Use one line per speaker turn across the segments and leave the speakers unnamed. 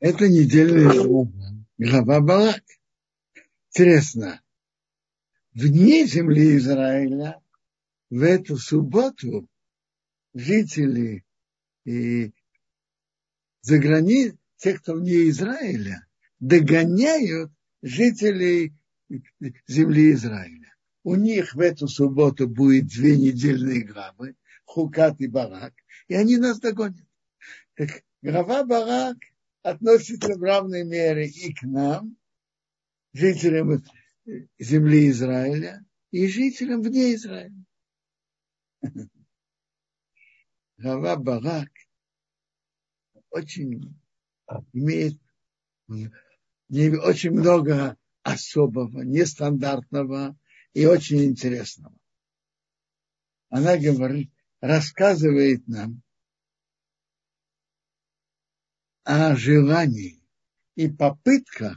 Это недельная глава Балак. Интересно, вне земли Израиля в эту субботу жители и за границей, те, кто вне Израиля, догоняют жителей земли Израиля. У них в эту субботу будет две недельные главы, Хукат и Барак, и они нас догонят. Так глава Барак относится в равной мере и к нам, жителям земли Израиля, и жителям вне Израиля. Глава Барак очень имеет очень много особого, нестандартного и очень интересного. Она говорит, рассказывает нам о желании и попытках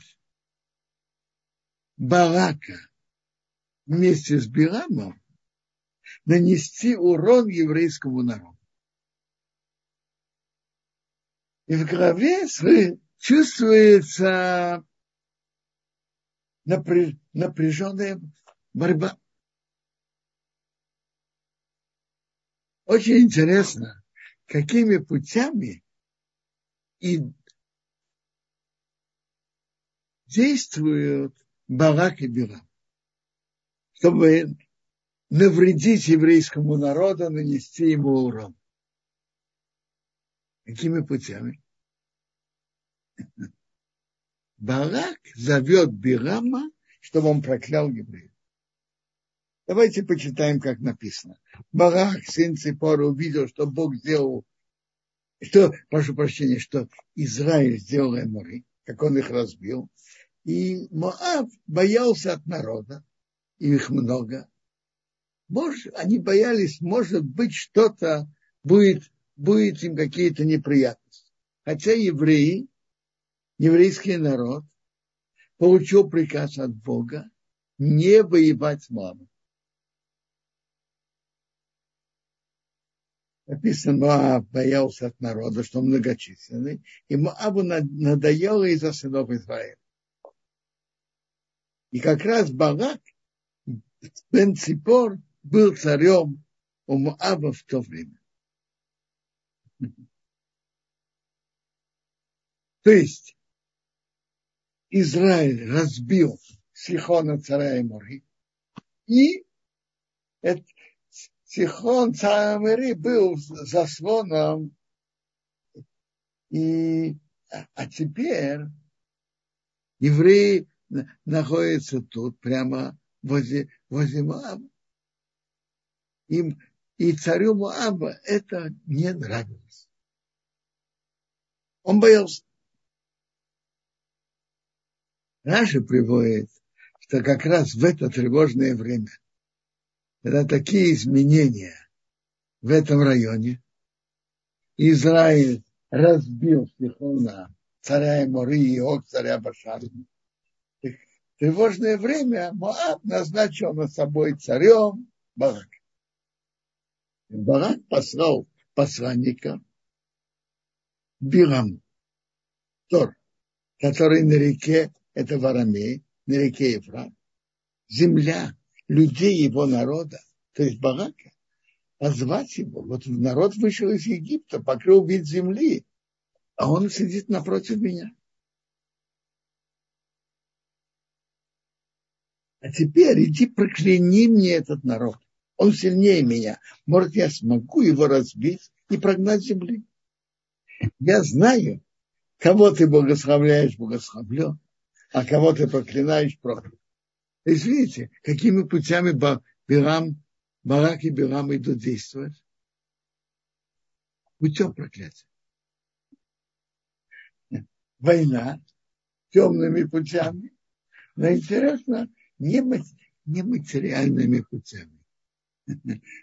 Барака вместе с Бирамом нанести урон еврейскому народу. И в главе чувствуется напряженная борьба. Очень интересно, какими путями и действуют Барак и Бирам, чтобы навредить еврейскому народу, нанести ему урон. Какими путями? Барак зовет Бирама, чтобы он проклял евреев. Давайте почитаем, как написано. Барак, сын Ципора, увидел, что Бог сделал, что, прошу прощения, что Израиль сделал Эмори, как он их разбил. И Моав боялся от народа, и их много. Может, они боялись, может быть, что-то будет, будет им какие-то неприятности. Хотя евреи еврейский народ получил приказ от Бога не воевать с Моабом. Написано, Моаб боялся от народа, что он многочисленный, и Моабу надоело из-за сынов Израиля. И как раз Балак, Бен Ципор, был царем у Моаба в то время. То есть Израиль разбил Сихона царя Эмори, и это, Сихон царя Эмори был заслоном, и, а теперь евреи находятся тут, прямо возле, возле Моаба. Им, и царю Моаба это не нравилось. Он боялся. Раша приводит, что как раз в это тревожное время, когда такие изменения в этом районе, Израиль разбил Сихона, царя Эмори и от царя Башара. Тревожное время Моаб назначил над собой царем Барак. Барак послал посланника Бирам, Тор, который на реке это в Арамее, на реке Ефрат, земля людей его народа, то есть Барака, позвать его. Вот народ вышел из Египта, покрыл вид земли, а он сидит напротив меня. А теперь иди прокляни мне этот народ. Он сильнее меня. Может, я смогу его разбить и прогнать земли. Я знаю, кого ты благословляешь, благословлю, а кого ты проклинаешь, проклят. То есть видите, какими путями Бирам, Барак и Бирам идут действовать? Путем проклятия. Война темными путями, но интересно, не, не материальными путями.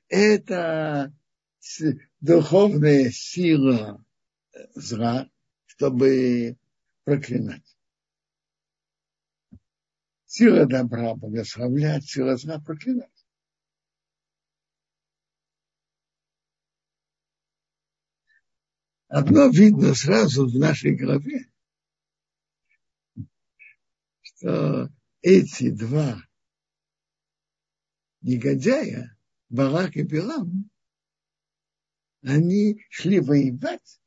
Это духовная сила зла, чтобы проклинать. Сила добра благословлять, сила зла проклинать. Одно видно сразу в нашей голове, что эти два негодяя, Барак и Билам, они шли воевать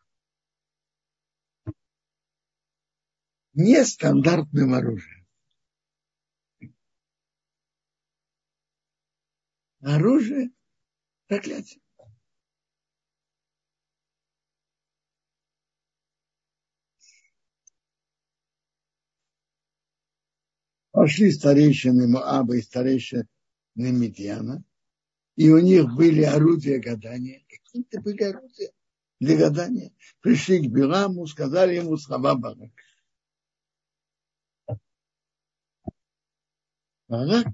нестандартным оружием. Оружие проклятие. Пошли старейшины Моаба и старейшины Медиана, и у них были орудия гадания. Какие-то были орудия для гадания. Пришли к Биламу, сказали ему слова Барак. Барак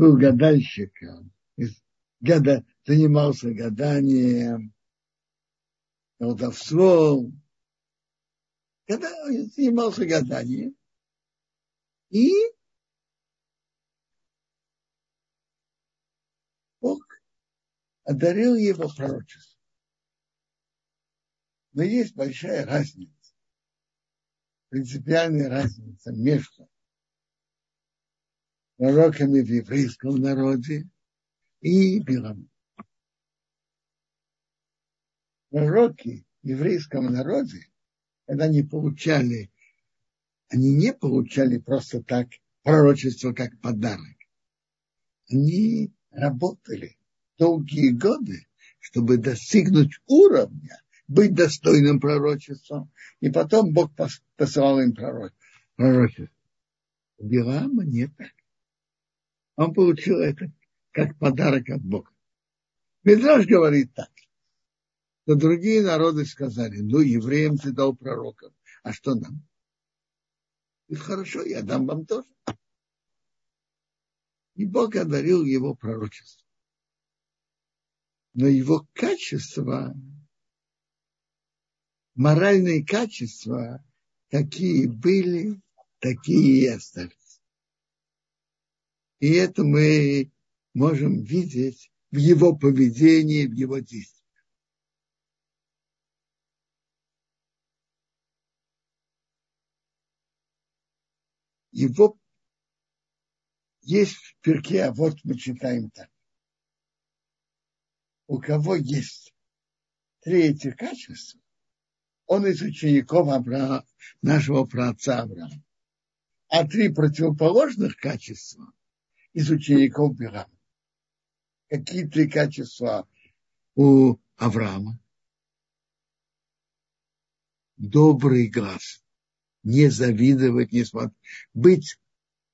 был гадальщиком, гада, занимался гаданием, колдовством, гада, занимался гаданием. И Бог одарил его пророчеством. Но есть большая разница, принципиальная разница между пророками в еврейском народе и Билам. Пророки в еврейском народе, когда они получали, они не получали просто так пророчество как подарок. Они работали долгие годы, чтобы достигнуть уровня, быть достойным пророчеством. И потом Бог посылал им пророчество. У Билама не так. Он получил это как подарок от Бога. Медраж говорит так, что другие народы сказали, ну, евреям ты дал пророков, а что нам? И хорошо, я дам вам тоже. И Бог одарил его пророчество. Но его качества, моральные качества, какие были, такие и остались. И это мы можем видеть в его поведении, в его действиях. Его есть в перке, а вот мы читаем так. У кого есть три этих качества, он из учеников Авраама, нашего праотца Авраама. А три противоположных качества из учеников Бирама. Какие три качества у Авраама? Добрый глаз. Не завидовать, не смотреть. Быть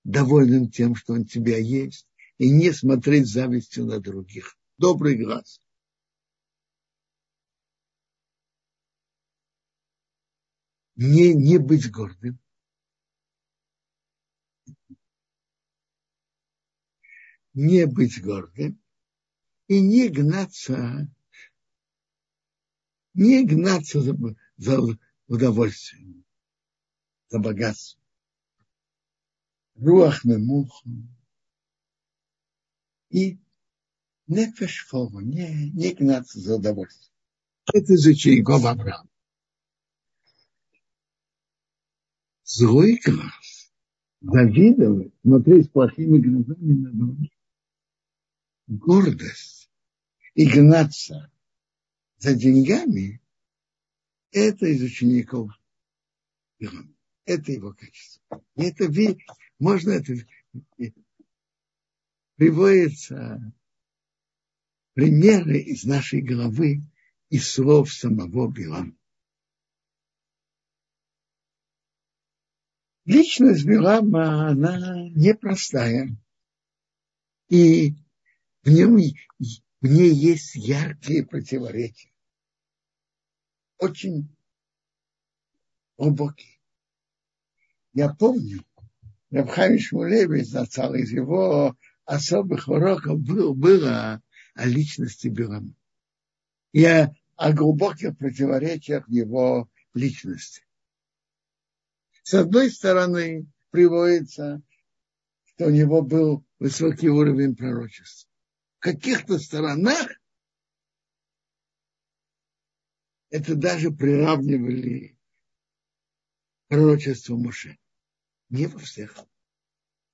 довольным тем, что он тебя есть, и не смотреть завистью на других. Добрый глаз. Не, не быть гордым. Не быть гордым и не гнаться, не гнаться за, за удовольствием, за богатством. Руах мемуху и нефеш фову, не, не гнаться за удовольствием. Это из учеников Авраама. Злой глаз, завидовать, смотреть плохими глазами на других гордость и гнаться за деньгами, это из учеников Это его качество. И это можно это приводится примеры из нашей головы и слов самого Билама. Личность Билама, она непростая. И в, нем, в ней есть яркие противоречия. Очень глубокие. Я помню, Рабхайм Шмулевич зацал из его особых уроков был, было о личности Билама. И о, о глубоких противоречиях его личности. С одной стороны, приводится, что у него был высокий уровень пророчества каких-то сторонах это даже приравнивали пророчество Моше. Не во всех.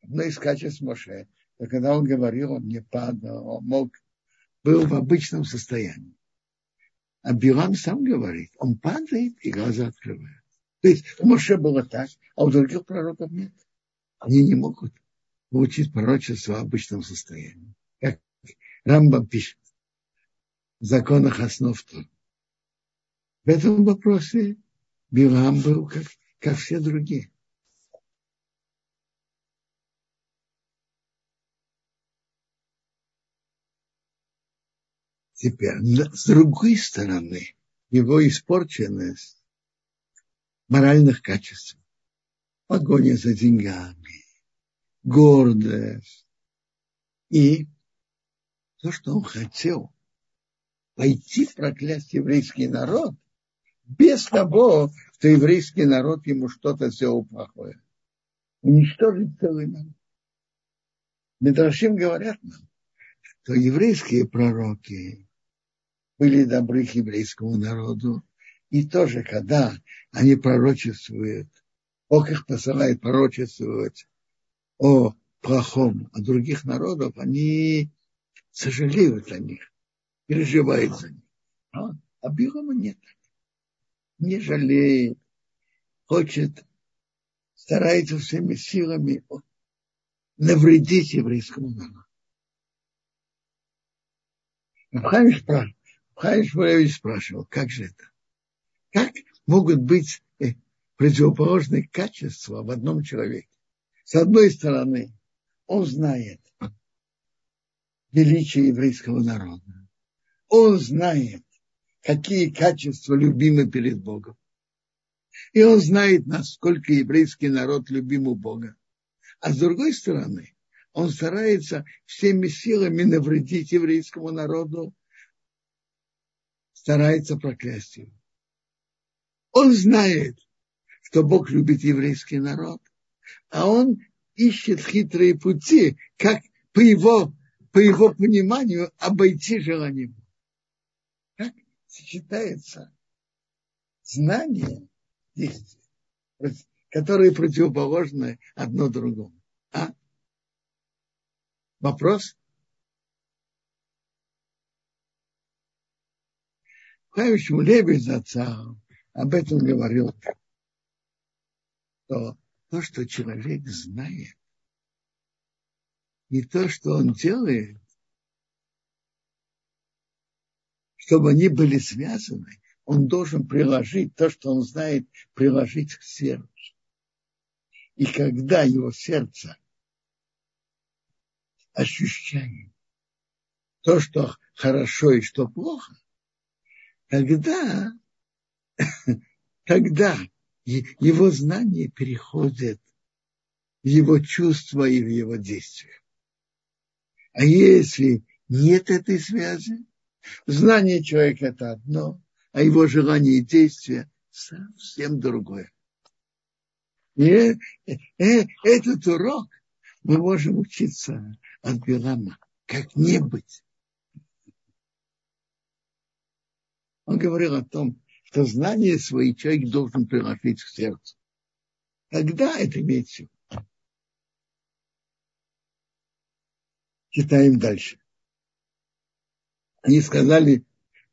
Одно из качеств Моше, когда он говорил, он не падал, он мог, был в обычном состоянии. А Билам сам говорит, он падает и глаза открывает. То есть у Моше было так, а у других пророков нет. Они не могут получить пророчество в обычном состоянии. Рамбам пишет в законах основ Тора. В этом вопросе Билам был как, как все другие. Теперь, с другой стороны, его испорченность моральных качеств, погоня за деньгами, гордость и то, что он хотел пойти проклясть еврейский народ без того, что еврейский народ ему что-то сделал плохое. Уничтожить целый народ. Медрашим говорят нам, что еврейские пророки были добры к еврейскому народу. И тоже, когда они пророчествуют, Бог их посылает пророчествовать о плохом, о других народах, они сожалеют о них, переживают за них. А, а Билама нет. Не жалеет, хочет, старается всеми силами навредить еврейскому народу. Спрашивает, Хайм Шмулевич спрашивал, как же это? Как могут быть э, противоположные качества в одном человеке? С одной стороны, он знает величие еврейского народа. Он знает, какие качества любимы перед Богом. И он знает, насколько еврейский народ любим у Бога. А с другой стороны, он старается всеми силами навредить еврейскому народу старается проклясть его. Он знает, что Бог любит еврейский народ, а он ищет хитрые пути, как по его, по его пониманию обойти желание. Как сочетается знание, действие, которые противоположны одно другому. А? Вопрос? Хайм Шмулевич отца об этом говорил, что то, что человек знает, и то, что он делает, чтобы они были связаны, он должен приложить то, что он знает, приложить к сердцу. И когда его сердце ощущает то, что хорошо и что плохо, тогда, когда его знание переходит в его чувства и в его действия. А если нет этой связи, знание человека это одно, а его желание и действие совсем другое. И э, э, этот урок мы можем учиться от Билама, как не быть Он говорил о том, что знание свои человек должен приложить к сердцу. Тогда это имеет силу. Читаем дальше. Они сказали,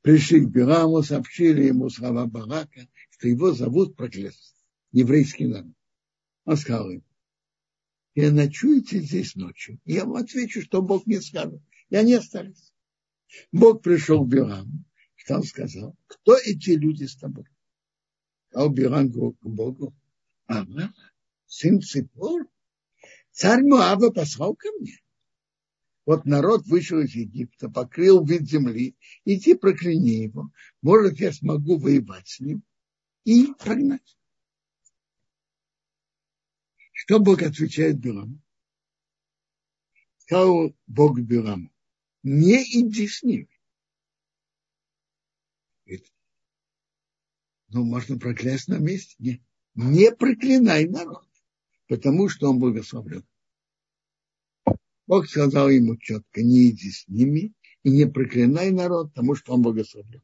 пришли к Бираму, сообщили ему слова Барака, что его зовут проклятие, еврейский народ. Он сказал им, я ночуете здесь ночью. Я вам отвечу, что Бог не скажет. И они остались. Бог пришел к Бираму Стал сказал, кто эти люди с тобой? А Билан к Богу, ага, сын Ципор, царь Муава послал ко мне. Вот народ вышел из Египта, покрыл вид земли, иди прокляни его. Может, я смогу воевать с ним и прогнать. Что Бог отвечает Биламу? Сказал Бог Биламу, не иди с ним. Ну, можно проклясть на месте. Не, не проклинай народ, потому что он благословлен. Бог сказал ему четко, не иди с ними и не проклинай народ, потому что он благословлен.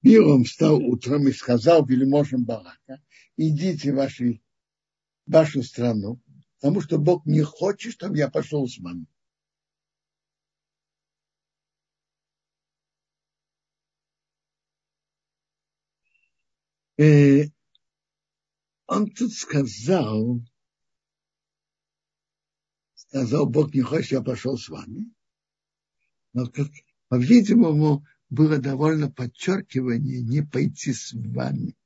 Билом встал утром и сказал вельможам Балака, идите в ваши, вашу страну, потому что Бог не хочет, чтобы я пошел с вами. Э, он тут сказал, сказал, Бог не хочет, я пошел с вами. Но, как, по-видимому, было довольно подчеркивание не пойти с вами.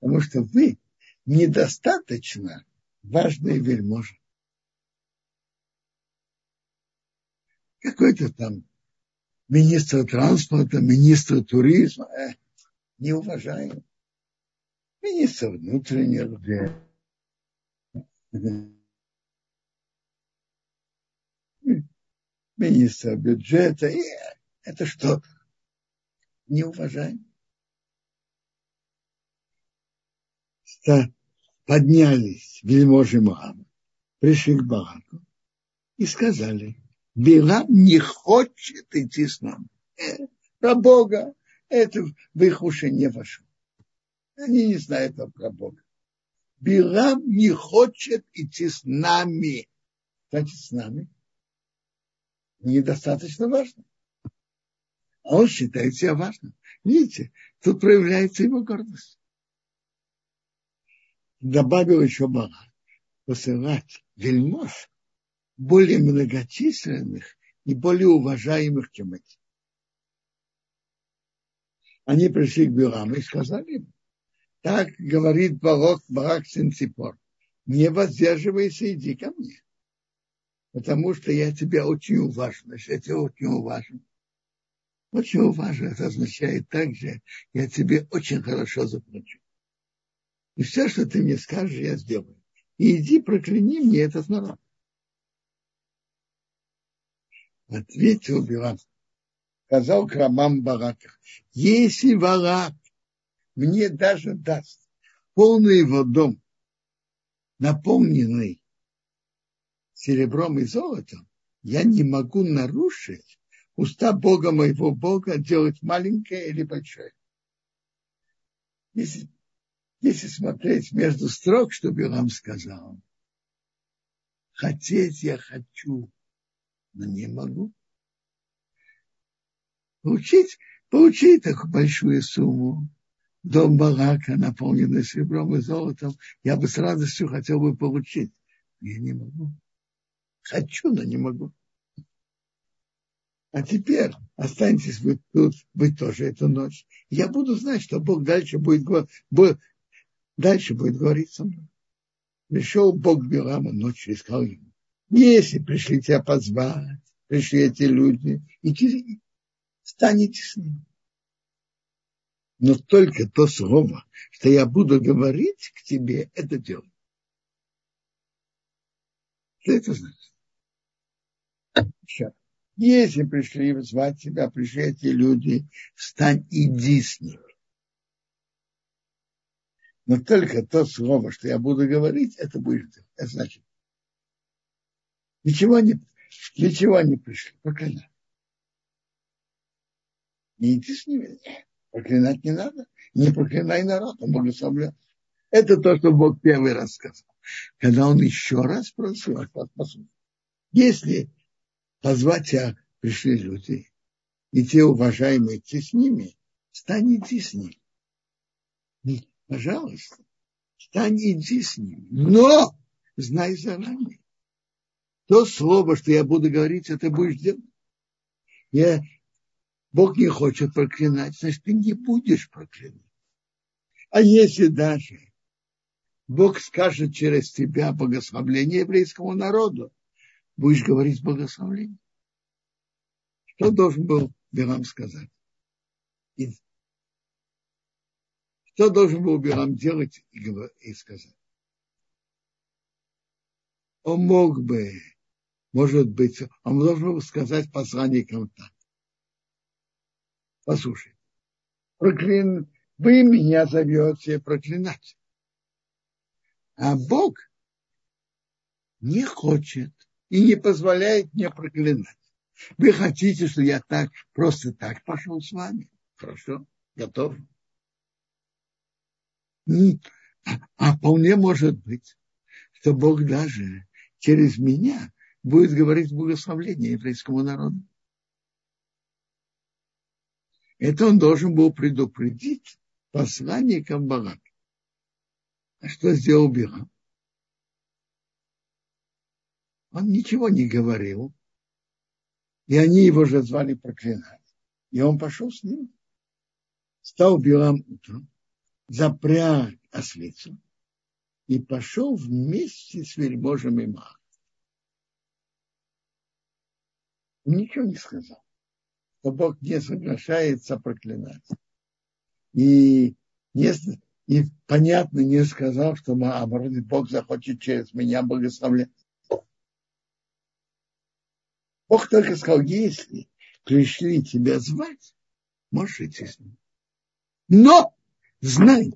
Потому что вы недостаточно важные вельможи. Какой-то там министр транспорта, министр туризма, э, не уважаем. Министр внутренних дел. Министр бюджета. И это что? Не уважаем. Поднялись вельможи Мухаммад, пришли к Балаку и сказали, Билам не хочет идти с нами. Э, про Бога это в их уши не вошло. Они не знают про Бога. Билам не хочет идти с нами. Значит, с нами недостаточно важно. А он считает себя важным. Видите, тут проявляется его гордость. Добавил еще Бала посылать вельмож более многочисленных и более уважаемых, чем эти. Они пришли к Биламу и сказали ему, так говорит Барак, Барак Синципор, не воздерживайся, иди ко мне, потому что я тебя очень уважаю, я тебя очень уважаю. Очень уважаю, это означает также, я тебе очень хорошо заплачу. И все, что ты мне скажешь, я сделаю. И иди прокляни мне этот народ. Ответил Билам сказал Крамам Барака, если Барак мне даже даст полный его дом, наполненный серебром и золотом, я не могу нарушить уста Бога моего Бога делать маленькое или большое. Если, если смотреть между строк, что Билам сказал, хотеть я хочу, но не могу получить, получить такую большую сумму, дом Барака, наполненный серебром и золотом, я бы с радостью хотел бы получить. Я не могу. Хочу, но не могу. А теперь останьтесь вы тут, вы тоже эту ночь. Я буду знать, что Бог дальше будет, дальше будет говорить со мной. Пришел Бог Билама ночью и сказал ему, если пришли тебя позвать, пришли эти люди, иди, станете с ним. Но только то слово, что я буду говорить к тебе, это делай. Что это значит? Еще. Если пришли звать тебя, пришли эти люди, встань, иди с ними. Но только то слово, что я буду говорить, это будет. Это значит, ничего не, ничего не пришли, проклинать. Не иди с ними. Проклинать не надо. Не проклинай народ, он благословляет. Это то, что Бог первый раз сказал. Когда он еще раз спросил, если позвать тебя пришли люди, и те уважаемые идти с ними, стань иди с ними. Пожалуйста, стань иди с ними. Но знай заранее. То слово, что я буду говорить, это будешь делать. Я Бог не хочет проклинать, значит, ты не будешь проклинать. А если даже Бог скажет через тебя благословление еврейскому народу, будешь говорить благословление. Что должен был Бирам сказать? Что должен был Бирам делать и сказать? Он мог бы, может быть, он должен был сказать посланникам так. Послушай, проклин, вы меня зовете проклинать. А Бог не хочет и не позволяет мне проклинать. Вы хотите, что я так, просто так пошел с вами? Хорошо. готов. А вполне может быть, что Бог даже через меня будет говорить благословление еврейскому народу. Это он должен был предупредить посланникам Барака. А что сделал Бирам? Он ничего не говорил. И они его же звали проклинать. И он пошел с ним. Стал Билам утром, запряг ослицу и пошел вместе с вельможами Мах. Ничего не сказал, что Бог не соглашается проклинать. И, не, и понятно не сказал, что Бог захочет через меня благословлять. Бог только сказал, если пришли тебя звать, можешь идти с ним. Но знай,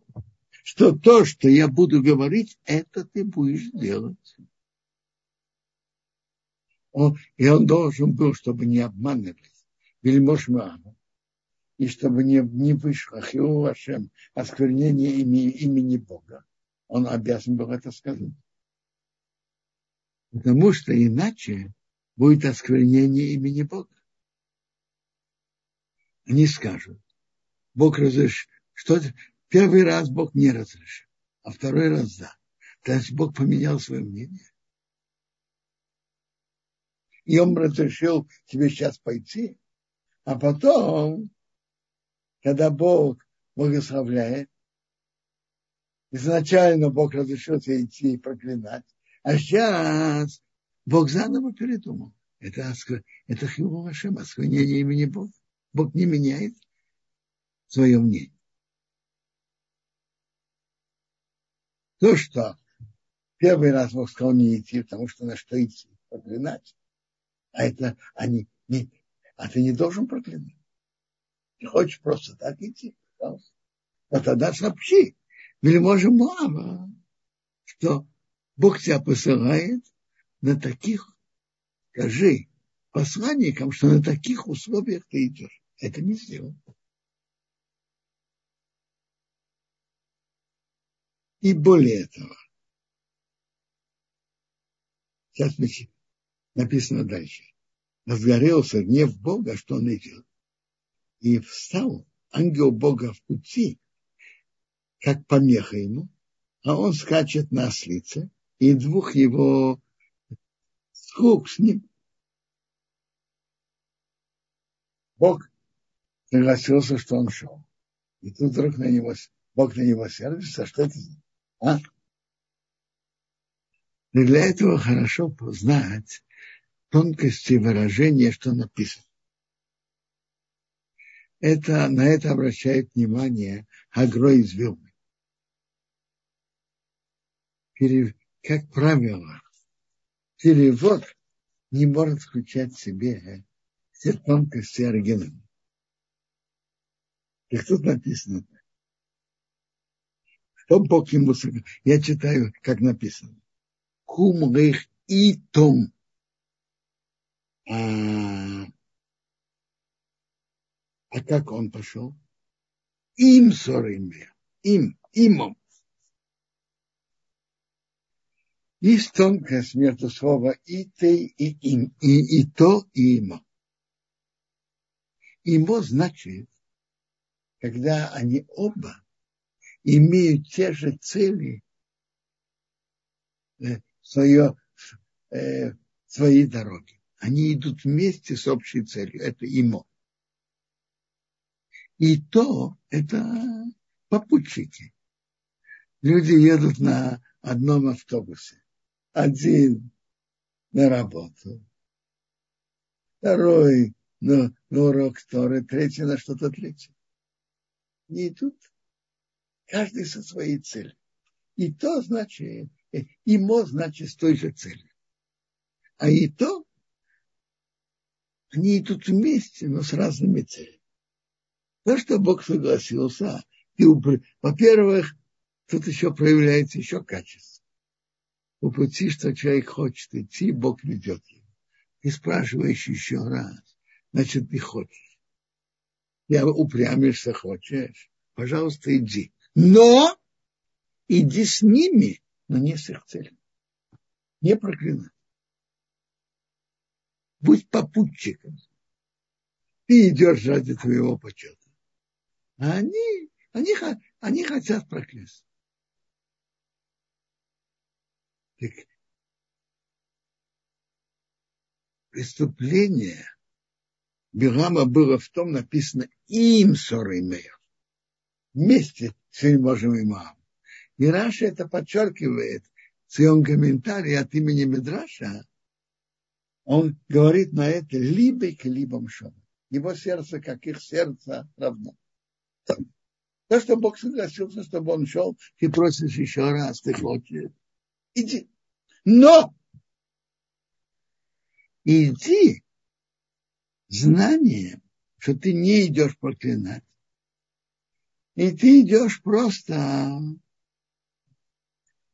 что то, что я буду говорить, это ты будешь делать. Он, и он должен был, чтобы не обманывать вельмож Мааму, и чтобы не, не вышло Хиу Вашем осквернение имени, имени Бога. Он обязан был это сказать. Потому что иначе будет осквернение имени Бога. Они скажут, Бог разрешил. Что первый раз Бог не разрешил, а второй раз да. То есть Бог поменял свое мнение. И он разрешил тебе сейчас пойти, а потом, когда Бог благословляет, изначально Бог разрешил тебе идти и проклинать, а сейчас Бог заново передумал. Это, это Хилу Вашем, осквернение имени Бога. Бог не меняет свое мнение. То, что первый раз Бог сказал не идти, потому что на что идти? Проклинать. А это они а ты не должен проклинать. Ты хочешь просто так идти, пожалуйста. Но тогда сообщи. Можем мало, что Бог тебя посылает на таких, скажи посланникам, что на таких условиях ты идешь. Это не сделал. И более того, сейчас написано дальше. Разгорелся гнев Бога, что он идет. И встал ангел Бога в пути, как помеха ему, а он скачет на ослице, и двух его слуг с ним. Бог согласился, что он шел. И тут вдруг на него, Бог на него сердится, что это а? И для этого хорошо познать тонкости выражения, что написано. Это, на это обращает внимание Агро из Вилмы. Как правило, перевод не может включать в себе все тонкости оригинала. И тут написано Что Бог ему сказал? Я читаю, как написано. Кум рейх и том. А, а как он пошел? Им сорим им, имом. Есть тонкость между слова и ты, и им, и, и то, и имо. Имо значит, когда они оба имеют те же цели, э, свое, э, своей дороги. Они идут вместе с общей целью. Это имо. И то это попутчики. Люди едут на одном автобусе один на работу, второй на, на урок Торы, третий на что-то третье. Не идут. Каждый со своей целью. И то значит, и мо значит с той же целью. А и то, они идут вместе, но с разными целями. То, что Бог согласился, во-первых, тут еще проявляется еще качество по пути, что человек хочет идти, Бог ведет его. Ты спрашиваешь еще раз, значит, ты хочешь. Я упрямишься, хочешь, пожалуйста, иди. Но иди с ними, но не с их целью. Не проклинай. Будь попутчиком. Ты идешь ради твоего почета. А они, они, они хотят проклясть. Так, преступление Бирама было в том, написано им Соримея. Вместе с вельможем имам. И Раша это подчеркивает в своем комментарии от имени Медраша. Он говорит на это либо к либо шону. Его сердце, как их сердце, равно. То, что Бог согласился, чтобы он шел, ты просишь еще раз, ты хочешь. Иди. Но иди знанием, что ты не идешь проклинать. И ты идешь просто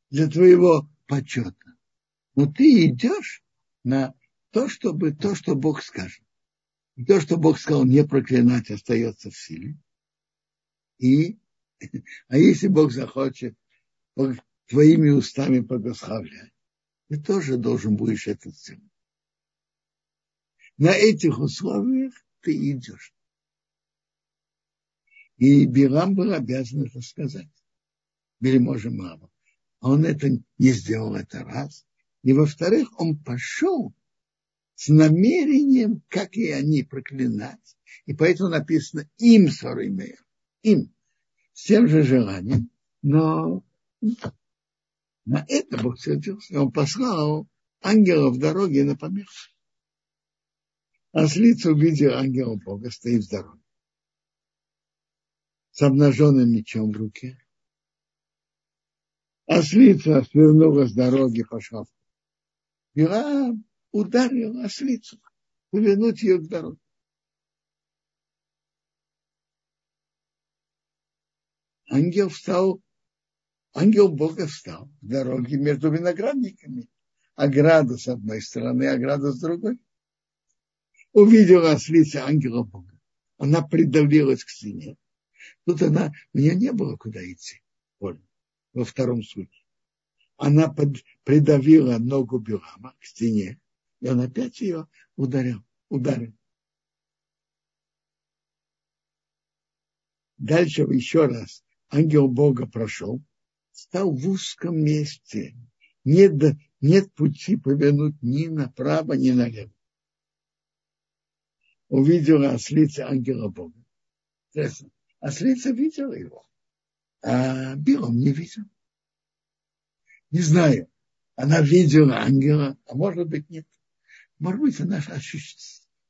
для твоего почета. Но ты идешь на то, чтобы то, что Бог скажет. И то, что Бог сказал, не проклинать, остается в силе. И, а если Бог захочет Бог твоими устами благословлять, ты тоже должен будешь это сделать. На этих условиях ты идешь. И Бирам был обязан это сказать. Вельможа мама. Он это не сделал это раз. И во-вторых, он пошел с намерением, как и они, проклинать. И поэтому написано им Сорымея. Им. С тем же желанием. Но на это Бог сердился. Он послал ангелов в дороге на помеху. Ослица, увидела ангела Бога, стоит в дороге. С обнаженным мечом в руке. Ослица свернула с дороги, пошла. Билам ударил ослицу, повернуть ее к дороге. Ангел встал, ангел Бога встал в дороге между виноградниками. Ограда с одной стороны, ограда с другой увидела с лица ангела Бога. Она придавилась к стене. Тут она, у нее не было куда идти. во втором случае. Она под, придавила ногу Бюрама к стене, и он опять ее ударил. ударил. Дальше еще раз ангел Бога прошел, стал в узком месте. Нет, нет пути повернуть ни направо, ни налево увидела ослица ангела Бога. Интересно. Ослица видела его, а Билом не видел. Не знаю, она видела ангела, а может быть нет. Может быть, она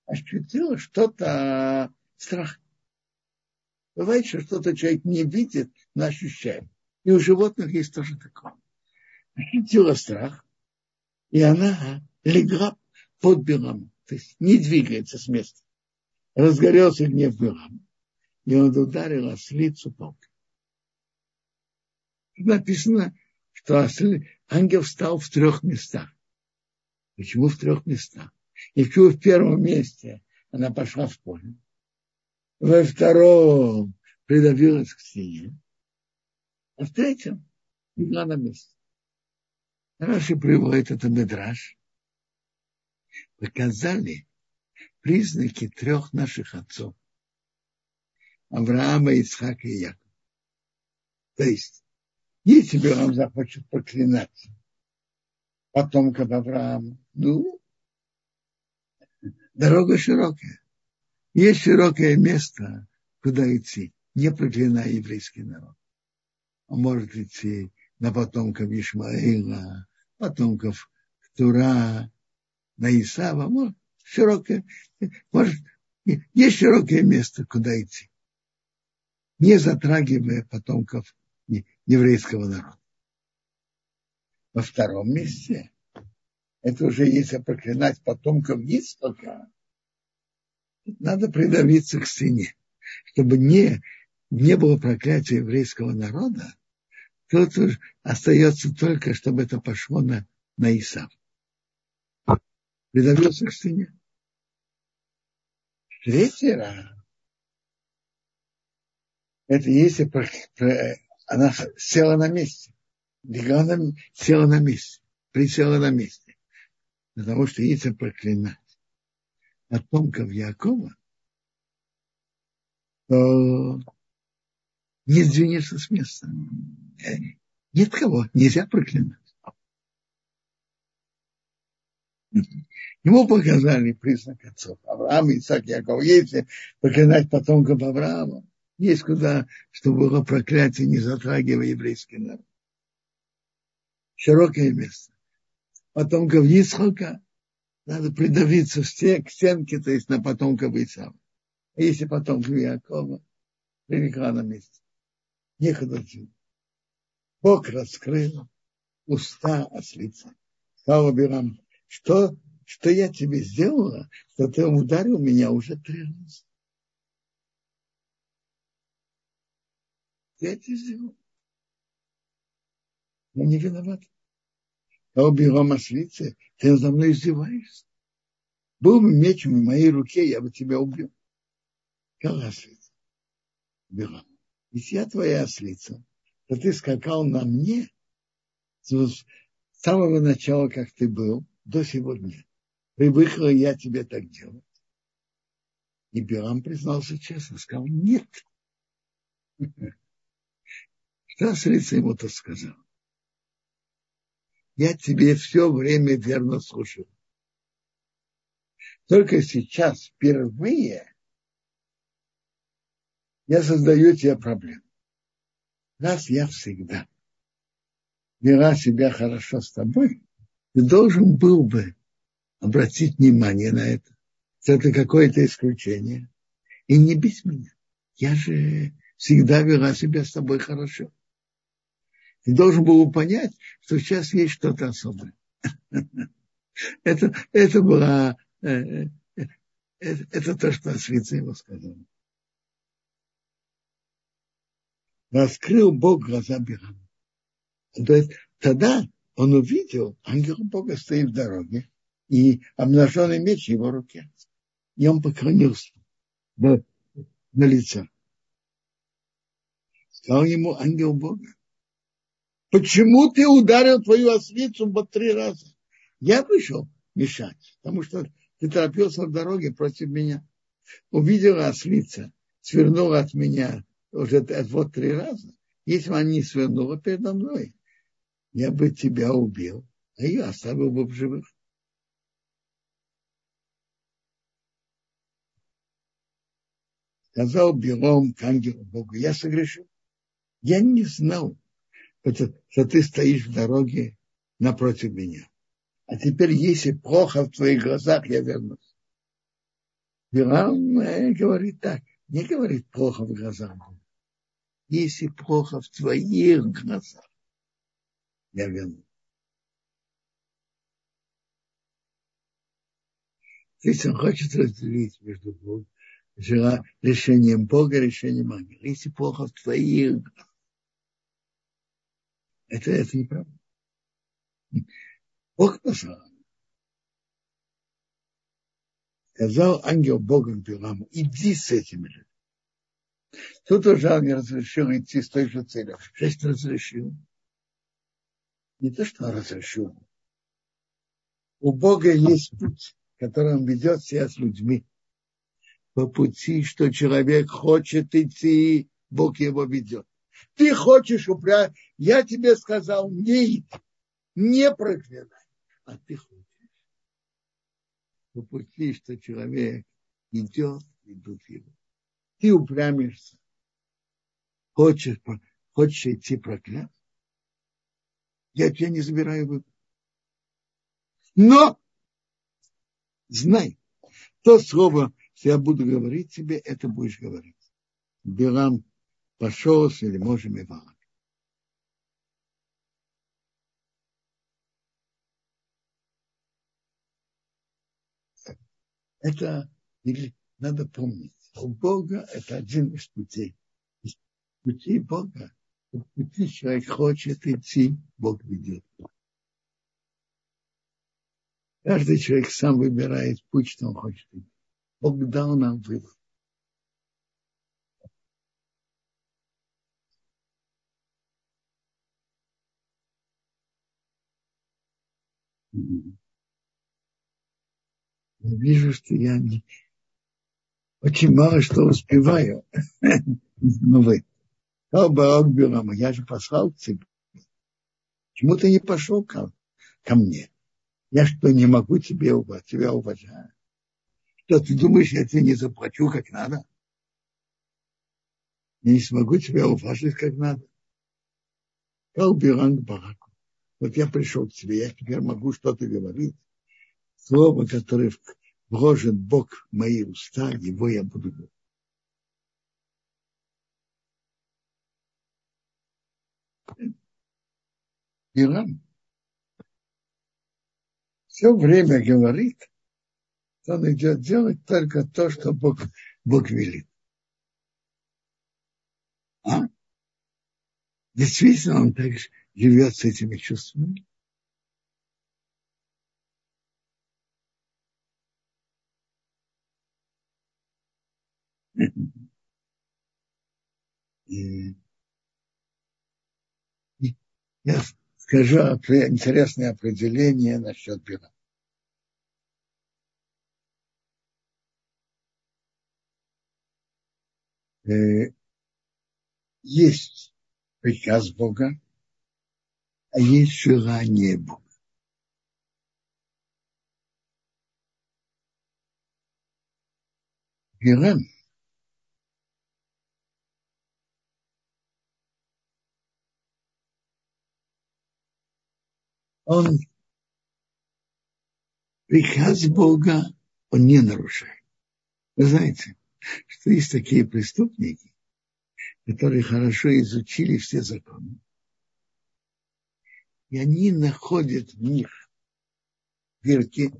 ощутила что-то страх. Бывает, что что-то человек не видит, но ощущает. И у животных есть тоже такое. Ощутила страх, и она легла под белом, то есть не двигается с места разгорелся гнев Билам, и он ударил ослицу палкой. Написано, что ангел встал в трех местах. Почему в трех местах? И почему в первом месте она пошла в поле? Во втором придавилась к стене. А в третьем легла на месте. Раши приводит это Медраж. Показали, признаки трех наших отцов. Авраама, Ицхака и Якова. То есть, если Авраам захочет проклинать потомков Авраама, ну, дорога широкая. Есть широкое место, куда идти, не проклиная еврейский народ. Он может идти на потомков Ишмаила, потомков Тура, на Исава, может, широкое, может, есть широкое место, куда идти, не затрагивая потомков еврейского народа. Во втором месте, это уже если проклинать потомков Ицхака, надо придавиться к стене, чтобы не, не было проклятия еврейского народа, тут остается только, чтобы это пошло на, на Исав придавился к стене. Третий раз Это если она села на месте. Она села на месте. Присела на месте. Потому что если проклинать потомков Якова, то не сдвинешься с места. Нет кого, нельзя проклинать. Ему показали признак отцов. Авраам, Исаак, Яков. Если проклинать потомков Авраама, есть куда, чтобы было проклятие, не затрагивая еврейский народ. Широкое место. Потомков Исхака надо придавиться к стенке, то есть на потомков Исава. А если потомков Якова, прилегла на месте. Некуда жить. Бог раскрыл уста ослица. Сказал Бирам, что, что я тебе сделала, что ты ударил меня уже три раза. Я это сделал. Я не виноват. А уберем ослицы, ты за мной издеваешься. Был бы меч в моей руке, я бы тебя убил. Как ослица. Если я твоя ослица, то ты скакал на мне с самого начала, как ты был, до сегодня. Привыкла я тебе так делать. И Билам признался честно, сказал, нет. Что ослица ему то сказал? Я тебе все время верно слушаю. Только сейчас, впервые, я создаю тебе проблему. Раз я всегда вела себя хорошо с тобой, ты должен был бы обратить внимание на это. Это какое-то исключение. И не бить меня. Я же всегда вела себя с тобой хорошо. Ты должен был понять, что сейчас есть что-то особое. Это, это было, э, э, это, это то, что Асвица ему сказал. Раскрыл Бог глаза Бирама. Тогда он увидел, ангел Бога стоит в дороге, и обнаженный меч в его руке. И он поклонился на, лицо. Сказал ему ангел Бога, почему ты ударил твою ослицу три раза? Я пришел мешать, потому что ты торопился в дороге против меня. Увидела ослица, свернула от меня уже вот три раза. Если бы она не свернула передо мной, я бы тебя убил, а ее оставил бы в живых. Сказал Белом к ангелу Богу, я согрешил. Я не знал, что ты стоишь в дороге напротив меня. А теперь, если плохо в твоих глазах, я вернусь. Билам говорит так, не говорит плохо в глазах. Если плохо в твоих глазах, я верну. То есть он хочет разделить между Богом, решением Бога, решением ангела. Если плохо в твоих это, это неправда. Бог послал. Сказал ангел Богом Биламу, иди с этими людьми. Тут уже ангел разрешил идти с той же целью. Шесть разрешил не то, что он разрешил. У Бога есть путь, который он ведет себя с людьми. По пути, что человек хочет идти, Бог его ведет. Ты хочешь упрять, я тебе сказал, не иди, не проклинай, а ты хочешь. По пути, что человек идет, идут его. Ты упрямишься, хочешь, хочешь идти проклять, я тебя не забираю выбор. Но знай, то слово, что я буду говорить тебе, это будешь говорить. Билам пошел с вельможами Валак. Это надо помнить. У Бога это один из путей. Из путей Бога пути человек хочет идти, Бог ведет. Каждый человек сам выбирает путь, что он хочет идти. Бог дал нам выбор. Я вижу, что я не, очень мало что успеваю. Ну вы. Я же послал к тебе. Почему ты не пошел ко, ко мне? Я что, не могу тебе, тебя уважать? Что, ты думаешь, я тебе не заплачу как надо? Я не смогу тебя уважить как надо. Калбиранг Бараку. Вот я пришел к тебе, я теперь могу что-то говорить. Слово, которое вложит Бог в мои уста, его я буду говорить. Иран все время говорит, что он идет делать только то, что Бог, Бог велит. А? Действительно, он так живет с этими чувствами. Я скажу интересное определение насчет бира. Э, есть приказ Бога, а есть желание Бога. Иран он приказ Бога он не нарушает. Вы знаете, что есть такие преступники, которые хорошо изучили все законы. И они находят в них дырки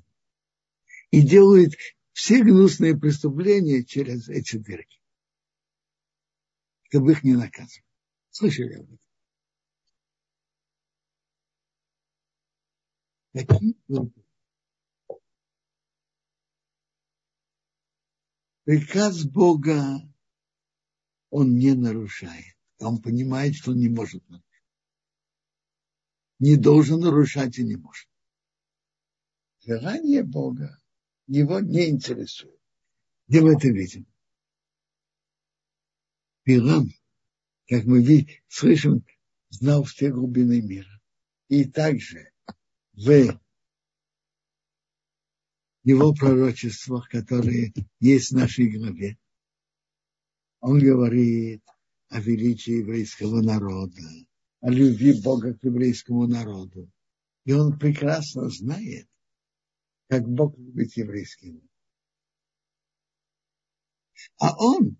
и делают все гнусные преступления через эти дырки, чтобы их не наказывать. Слышали об этом? Какие Приказ Бога он не нарушает. Он понимает, что он не может нарушать. Не должен нарушать и не может. Желание Бога его не интересует. Где мы это видим? Пирам, как мы видим, слышим, знал все глубины мира. И также в его пророчествах, которые есть в нашей главе. Он говорит о величии еврейского народа, о любви Бога к еврейскому народу. И он прекрасно знает, как Бог любит еврейский. А он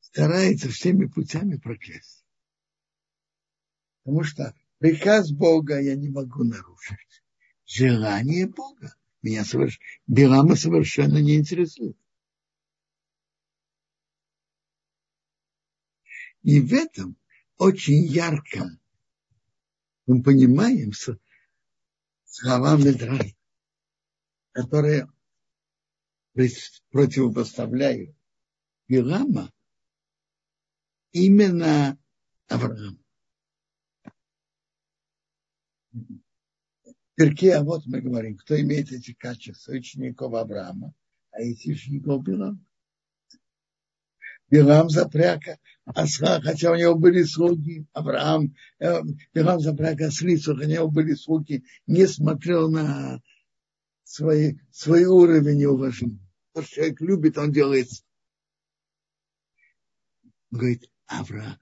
старается всеми путями проклясть. Потому что приказ Бога я не могу нарушить. Желание Бога меня соверш... Билама совершенно не интересует. И в этом очень ярко мы понимаем слова Медрай, которые противопоставляют Билама именно Аврааму. Перке, а вот мы говорим, кто имеет эти качества учеников Авраама, а эти учеников Билам. Билам запряг осла, хотя у него были слуги, Авраам, э, Билам запряг ослицу, хотя у него были слуги, не смотрел на свой, свой уровень уважения. То, что человек любит, он делает. Он говорит, Авраам,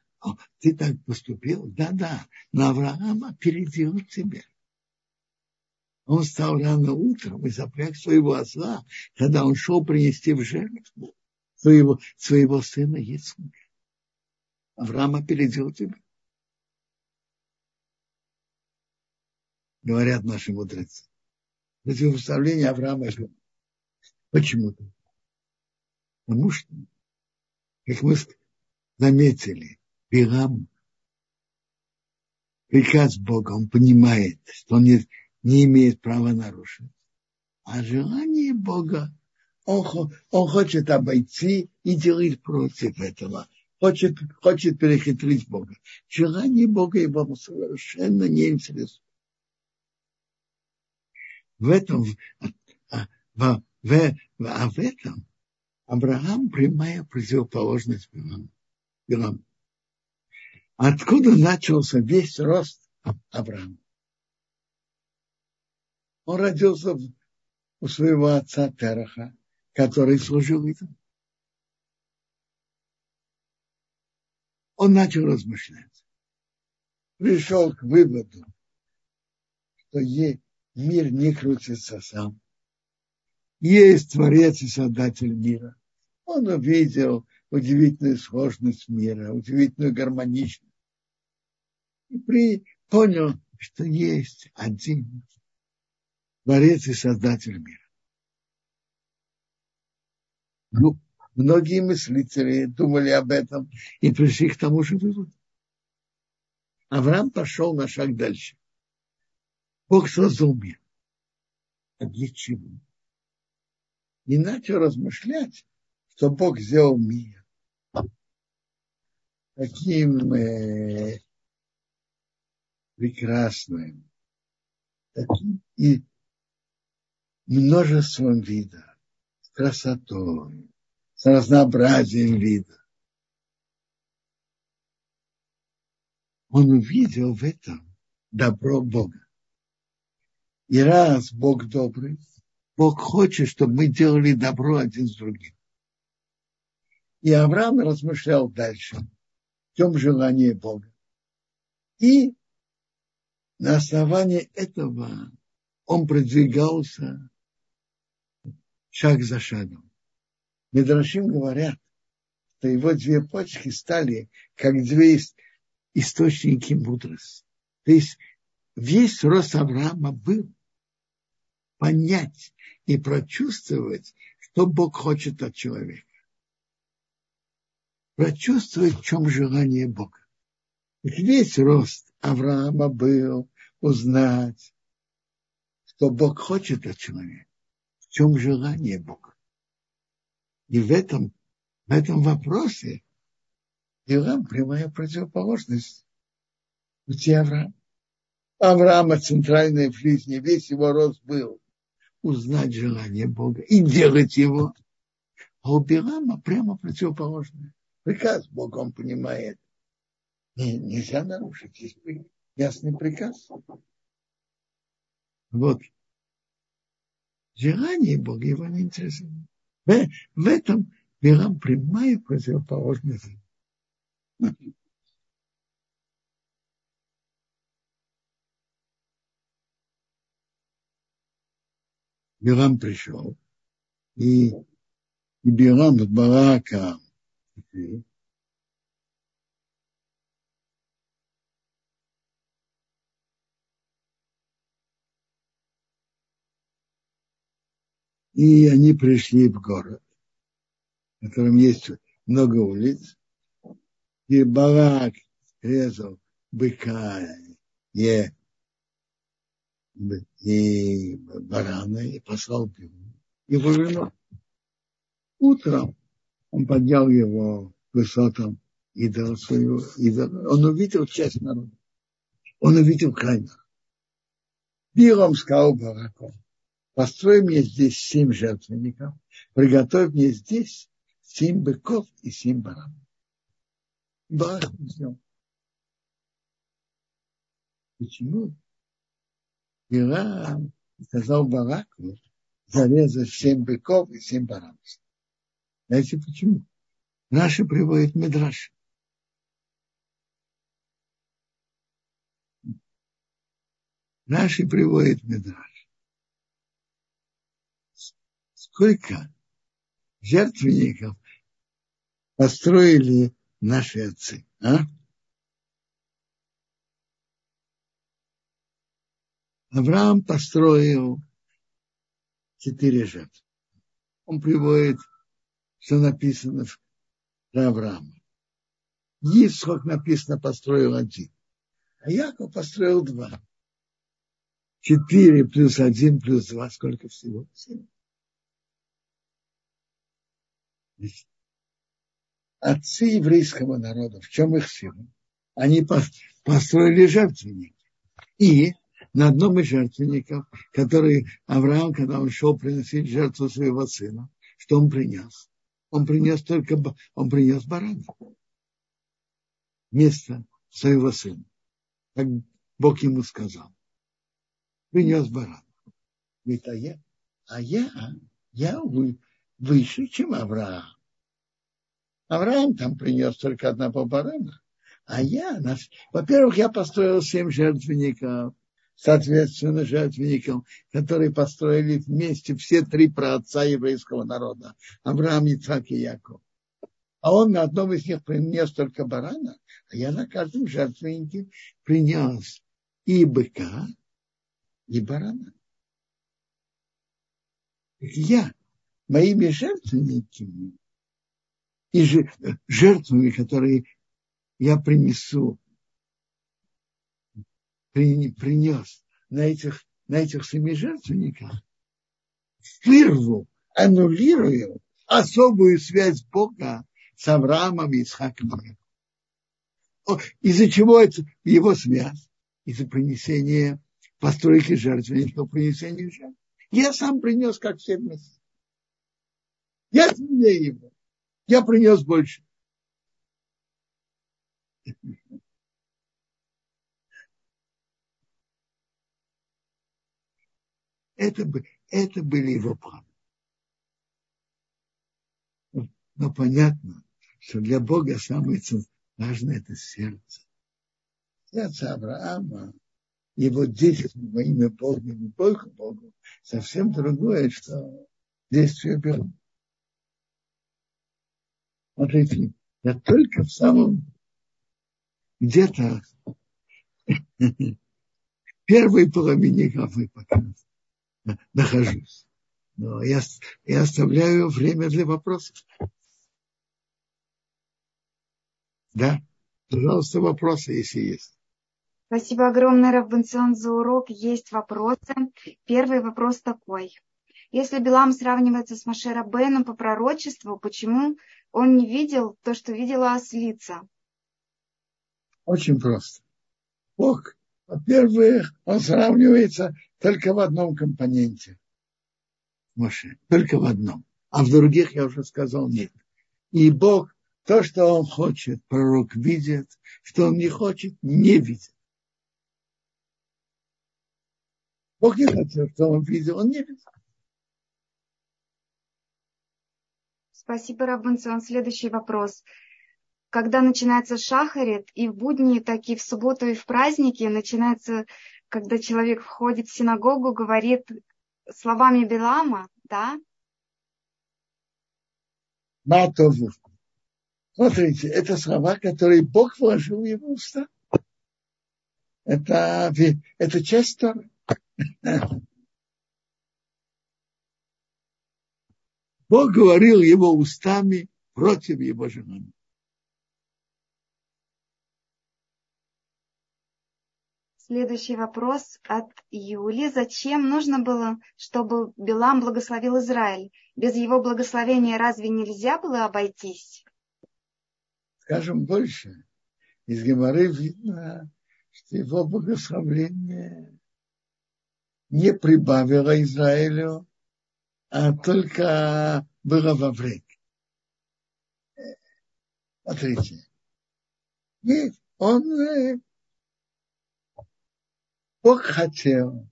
ты так поступил? Да-да, но Авраам опередил тебя. Он встал рано утром и запряг своего осла, когда он шел принести в жертву своего, своего сына Ицхака. Авраам опередил тебя. Говорят наши мудрецы. Противопоставление Авраама и Почему-то. Потому что, как мы заметили, Бирам приказ Бога, он понимает, что он не, не имеет права нарушить. А желание Бога, он, он хочет обойти и делать против этого. Хочет, хочет перехитрить Бога. Желание Бога его совершенно не интересует. в этом, а, в, в, а в этом Авраам прямая противоположность Билам. Откуда начался весь рост Авраама? Он родился у своего отца Тераха, который служил этому. Он начал размышлять. Пришел к выводу, что мир не крутится сам. Есть Творец и Создатель мира. Он увидел удивительную сложность мира, удивительную гармоничность. И при, понял, что есть один Творец и Создатель мира. Ну, многие мыслители думали об этом и пришли к тому же выводу. Авраам пошел на шаг дальше. Бог создал мир. А для чего? И начал размышлять, что Бог сделал мир таким э, прекрасным, таким и множеством видов, с красотой, с разнообразием видов. Он увидел в этом добро Бога. И раз Бог добрый, Бог хочет, чтобы мы делали добро один с другим. И Авраам размышлял дальше, в чем желание Бога. И на основании этого он продвигался шаг за шагом. Медрашим говорят, что его две почки стали как две источники мудрости. То есть весь рост Авраама был понять и прочувствовать, что Бог хочет от человека. Прочувствовать, в чем желание Бога. Весь рост Авраама был узнать, что Бог хочет от человека, чем желание Бога. И в этом, в этом вопросе Илам прямая противоположность пути Авраама. Авраама центральная в жизни, весь его рост был узнать желание Бога и делать его. А у Билама прямо противоположное. Приказ Бога он понимает. И нельзя нарушить. Есть ясный приказ. Вот. Желание Бога его не интересует. В, в этом Билам прямая противоположность. Билам пришел, и, и Билам от Барака они пришли в город, в котором есть много улиц. И Барак резал быка и и барана, и послал пиву, и вино. Утром он поднял его к высотам идола своего идола. Он увидел часть народа. Он увидел Кайна. Билом сказал Бараку, построй мне здесь семь жертвенников, приготовь мне здесь семь быков и семь баранов. Барак сделал. Почему? Билам сказал Бараку зарезать семь быков и семь баранов. Знаете почему? Наши приводит Медраш. Наши приводит Медраш. Сколько жертвенников построили наши отцы, а? Авраам построил четыре жертвы. Он приводит, что написано про Авраама. Исхок написано, построил один. А Яков построил два. Четыре плюс один плюс два. Сколько всего? Семь. Отцы еврейского народа, в чем их сила? Они построили жертвенники. И на одном из жертвенников, который Авраам, когда он шел приносить жертву своего сына, что он принес? Он принес только он принес барана вместо своего сына. Как Бог ему сказал. Принес барана. Говорит, а я, а я, я выше, чем Авраам. Авраам там принес только одного барана. А я, во-первых, я построил семь жертвенников, соответственно, жертвенникам, которые построили вместе все три праотца еврейского народа. Авраам, Ицхак и Яков. А он на одном из них принес только барана, а я на каждом жертвеннике принес и быка, и барана. Я моими жертвенниками и жертвами, которые я принесу, принес на этих, на этих семи жертвенниках, вырву, аннулирую особую связь Бога с Авраамом и Исхаком. Из-за чего это его связь? Из-за принесения постройки жертвенника, принесения жертв. Я сам принес, как все вместе. Я сильнее его. Я принес больше. Это, это были его планы. Но понятно, что для Бога самое важное – это сердце. Сердце Авраама, его действие во имя Бога, не Бога Богу, совсем другое, что действие Бога. Смотрите, я только в самом где-то первой половине главы пока нахожусь. Но я, я оставляю время для вопросов. Да, пожалуйста, вопросы, если есть.
Спасибо огромное, Равбенцион, за урок. Есть вопросы. Первый вопрос такой. Если Билам сравнивается с Машера Беном по пророчеству, почему он не видел то, что видела ослица?
Очень просто. Бог, во-первых, он сравнивается только в одном компоненте. Моше, только в одном. А в других, я уже сказал, нет. И Бог, то, что он хочет, пророк видит, что он не хочет, не видит. Бог не хотел, что он видел, он не видел.
Спасибо, Рабунцион. Следующий вопрос когда начинается шахарит, и в будни, так и в субботу, и в праздники начинается, когда человек входит в синагогу, говорит словами Белама, да?
Матову. Смотрите, это слова, которые Бог вложил в его уста. Это, это часть Торы. Бог говорил его устами против его жены.
Следующий вопрос от Юли. Зачем нужно было, чтобы Билам благословил Израиль? Без его благословения разве нельзя было обойтись?
Скажем больше. Из Геморы видно, что его благословение не прибавило Израилю, только было во вред. Смотрите. Ведь он э, Бог хотел,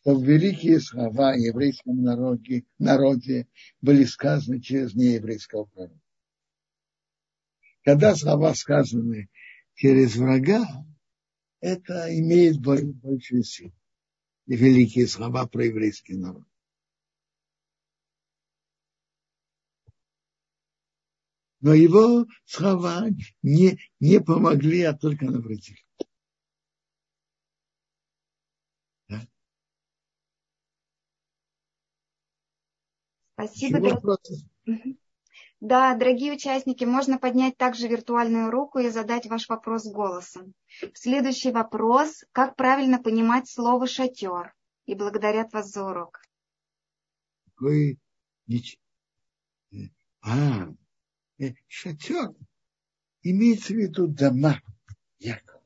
чтобы великие слова о еврейском народе, народе были сказаны через нееврейского пророка. Когда слова сказаны через врага, это имеет большую силу. И великие слова про еврейский народ. Но его слова не, не помогли, а только навредили.
Спасибо. Дорог... Да, дорогие участники, можно поднять также виртуальную руку и задать ваш вопрос голосом. Следующий вопрос. Как правильно понимать слово «шатер»? И благодарят вас за урок.
А, э, шатер имеется в виду дома Якова.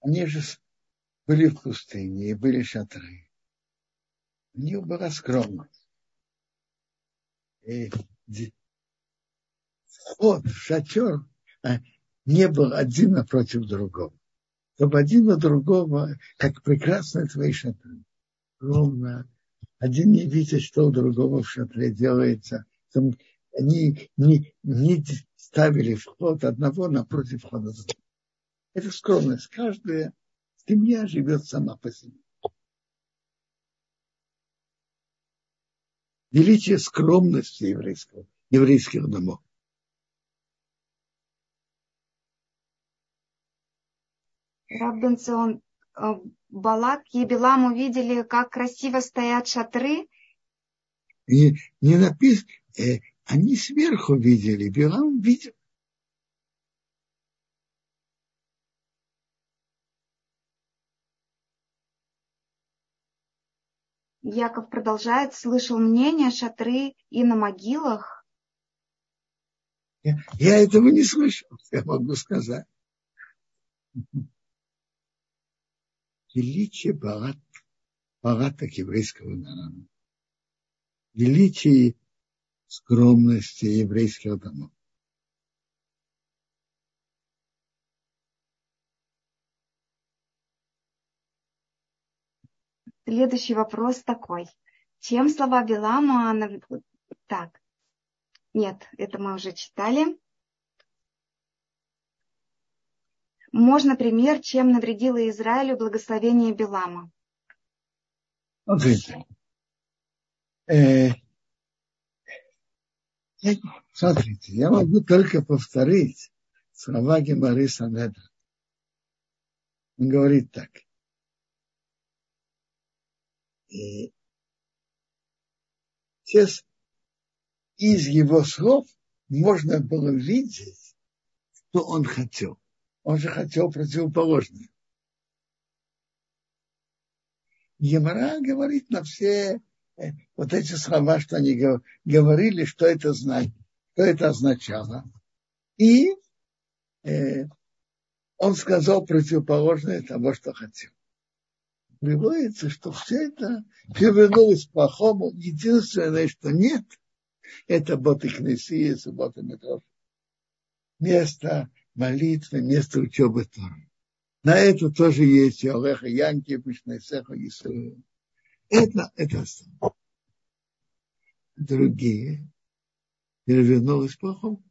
Они же были в пустыне и были шатры. У них была скромность. И вход в шатер а, не был один напротив другого. Чтобы один на другого, как прекрасно твои шатры. Ровно. Один не видит, что у другого в шатре делается. Они не, не ставили вход одного напротив входа другого. Это скромность. Каждая семья живет сама по себе. Величие скромности еврейского, еврейских домов.
Раббенцион, э, Балак и Билам увидели, как красиво стоят шатры.
И не написано, э, они сверху видели, Билам видел.
Яков продолжает, слышал мнение шатры и на могилах.
Я, я этого не слышал, я могу сказать. Величие Барат, Барата еврейского народа. Величие скромности еврейских домов.
Следующий вопрос такой. Чем слова Билама... Так, нет, это мы уже читали. Можно пример, чем навредило Израилю благословение Билама?
Смотрите. Э, смотрите, я могу только повторить слова Гемары Санедра. Он говорит так. И из его слов можно было видеть, что он хотел. Он же хотел противоположное. Емара говорит на все вот эти слова, что они говорили, что это значит, что это означало. И э, он сказал противоположное того, что хотел приводится, что все это перевернулось плохому. Единственное, что нет, это боты Кнессии, суббота метро. Место молитвы, место учебы Торы. На это тоже есть Олеха Янки, Пишнесеха Исуэ. Это, это Другие перевернулось плохому.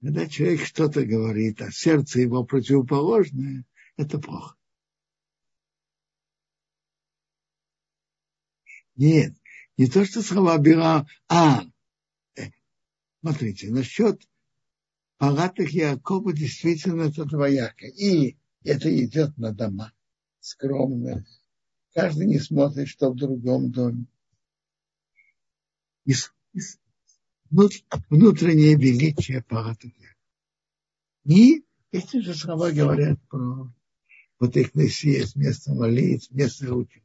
Когда человек что-то говорит, а сердце его противоположное, это плохо. Нет, не то, что слова Бира, а, э, смотрите, насчет палаток Якова действительно это двояко. И это идет на дома, скромно. Каждый не смотрит, что в другом доме. И, внутреннее величие палаток И эти же слова говорят про вот их есть место молитв, место учить.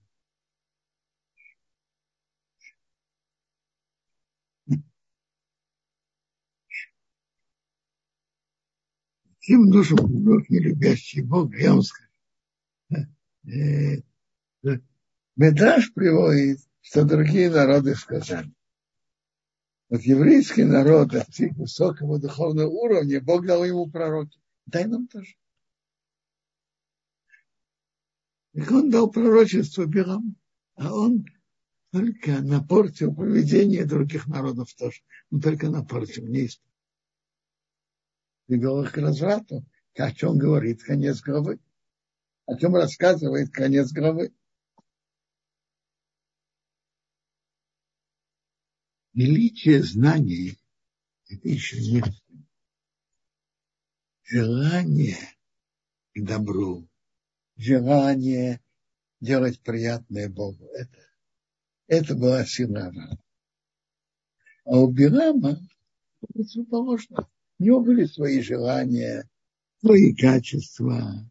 Тем душу Бог, не любящий Бога, я вам скажу. Медраж приводит, что другие народы сказали. Вот еврейский народ достиг высокого духовного уровня, Бог дал ему пророки. Дай нам тоже. И он дал пророчество Билам, а он только напортил поведение других народов тоже. Он только напортил, не привел их к разврату. О чем говорит конец главы? О чем рассказывает конец главы? Величие знаний – это еще не желание к добру, желание делать приятное Богу. Это, это была сила Авраама. А у Бирама противоположно у него были свои желания, свои качества,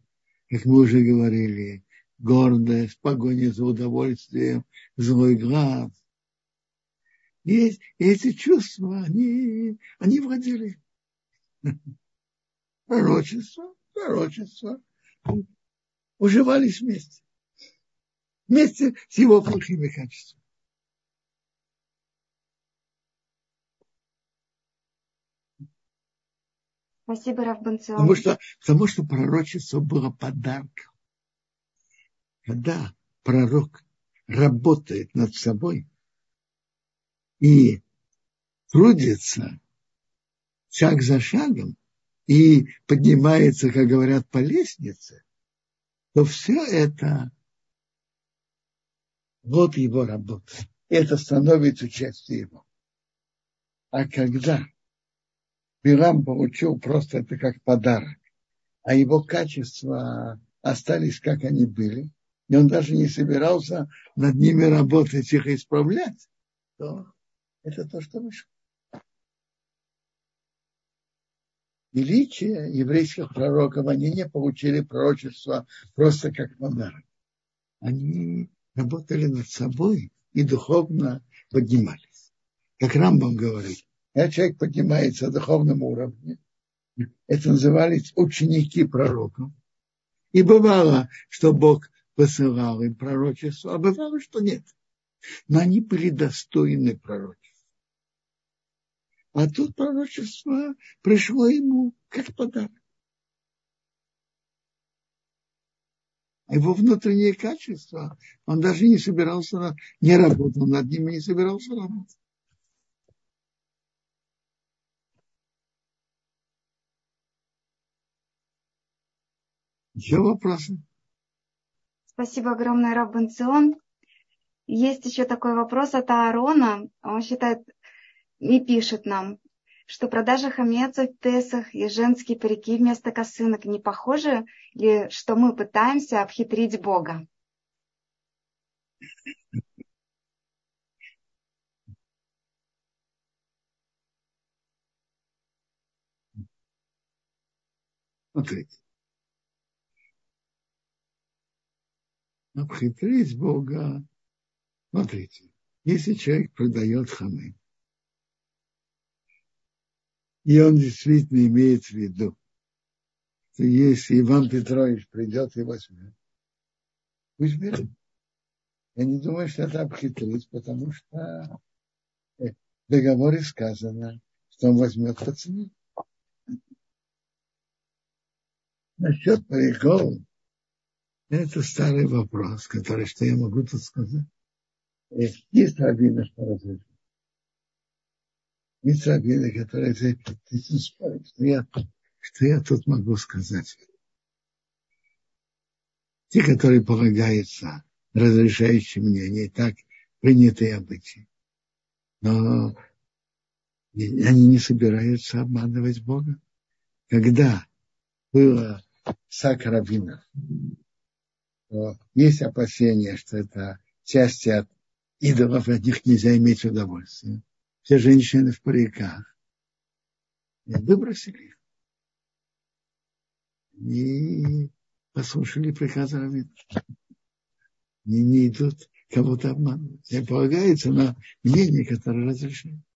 как мы уже говорили, гордость, погоня за удовольствием, злой глаз. И эти чувства, они, они владели. Пророчество, пророчество. уживались вместе. Вместе с его плохими качествами.
Спасибо, Равбанцион.
Потому что, потому что пророчество было подарком. Когда пророк работает над собой и трудится шаг за шагом и поднимается, как говорят, по лестнице, то все это вот его работа. Это становится частью его. А когда Билам получил просто это как подарок, а его качества остались, как они были, и он даже не собирался над ними работать, их исправлять, то это то, что вышло. Величие еврейских пророков, они не получили пророчество просто как подарок. Они работали над собой и духовно поднимались. Как Рамбам говорит, когда человек поднимается на духовном уровне, это назывались ученики пророков. И бывало, что Бог посылал им пророчество, а бывало, что нет. Но они были достойны пророчества. А тут пророчество пришло ему как подарок. его внутренние качества, он даже не собирался, не работал над ними, не собирался работать. Еще вопросы?
Спасибо огромное, Раббанцион. Есть еще такой вопрос от Аарона. Он считает и пишет нам, что продажа хамеца в Песах и женские парики вместо косынок не похожи ли, что мы пытаемся обхитрить Бога?
Смотрите. Обхитрить Бога. Смотрите, если человек продает ханы, и он действительно имеет в виду, что если Иван Петрович придет и возьмет, пусть берет. Я не думаю, что это обхитрить, потому что в договоре сказано, что он возьмет по цене. Насчет париков, это старый вопрос, который, что я могу тут сказать. Есть раввины, что разрешено. Есть раввины, которые спорят, что я, что я тут могу сказать. Те, которые полагаются разрешающие мнения, так принятые обычаи. Но они не собираются обманывать Бога. Когда было сакравинов, то есть опасения, что это части от идолов, от них нельзя иметь удовольствие все женщины в париках. И выбросили их. Не послушали приказа Равина. Не, не идут кого-то обманывать. И полагается на мнение, которое разрешено.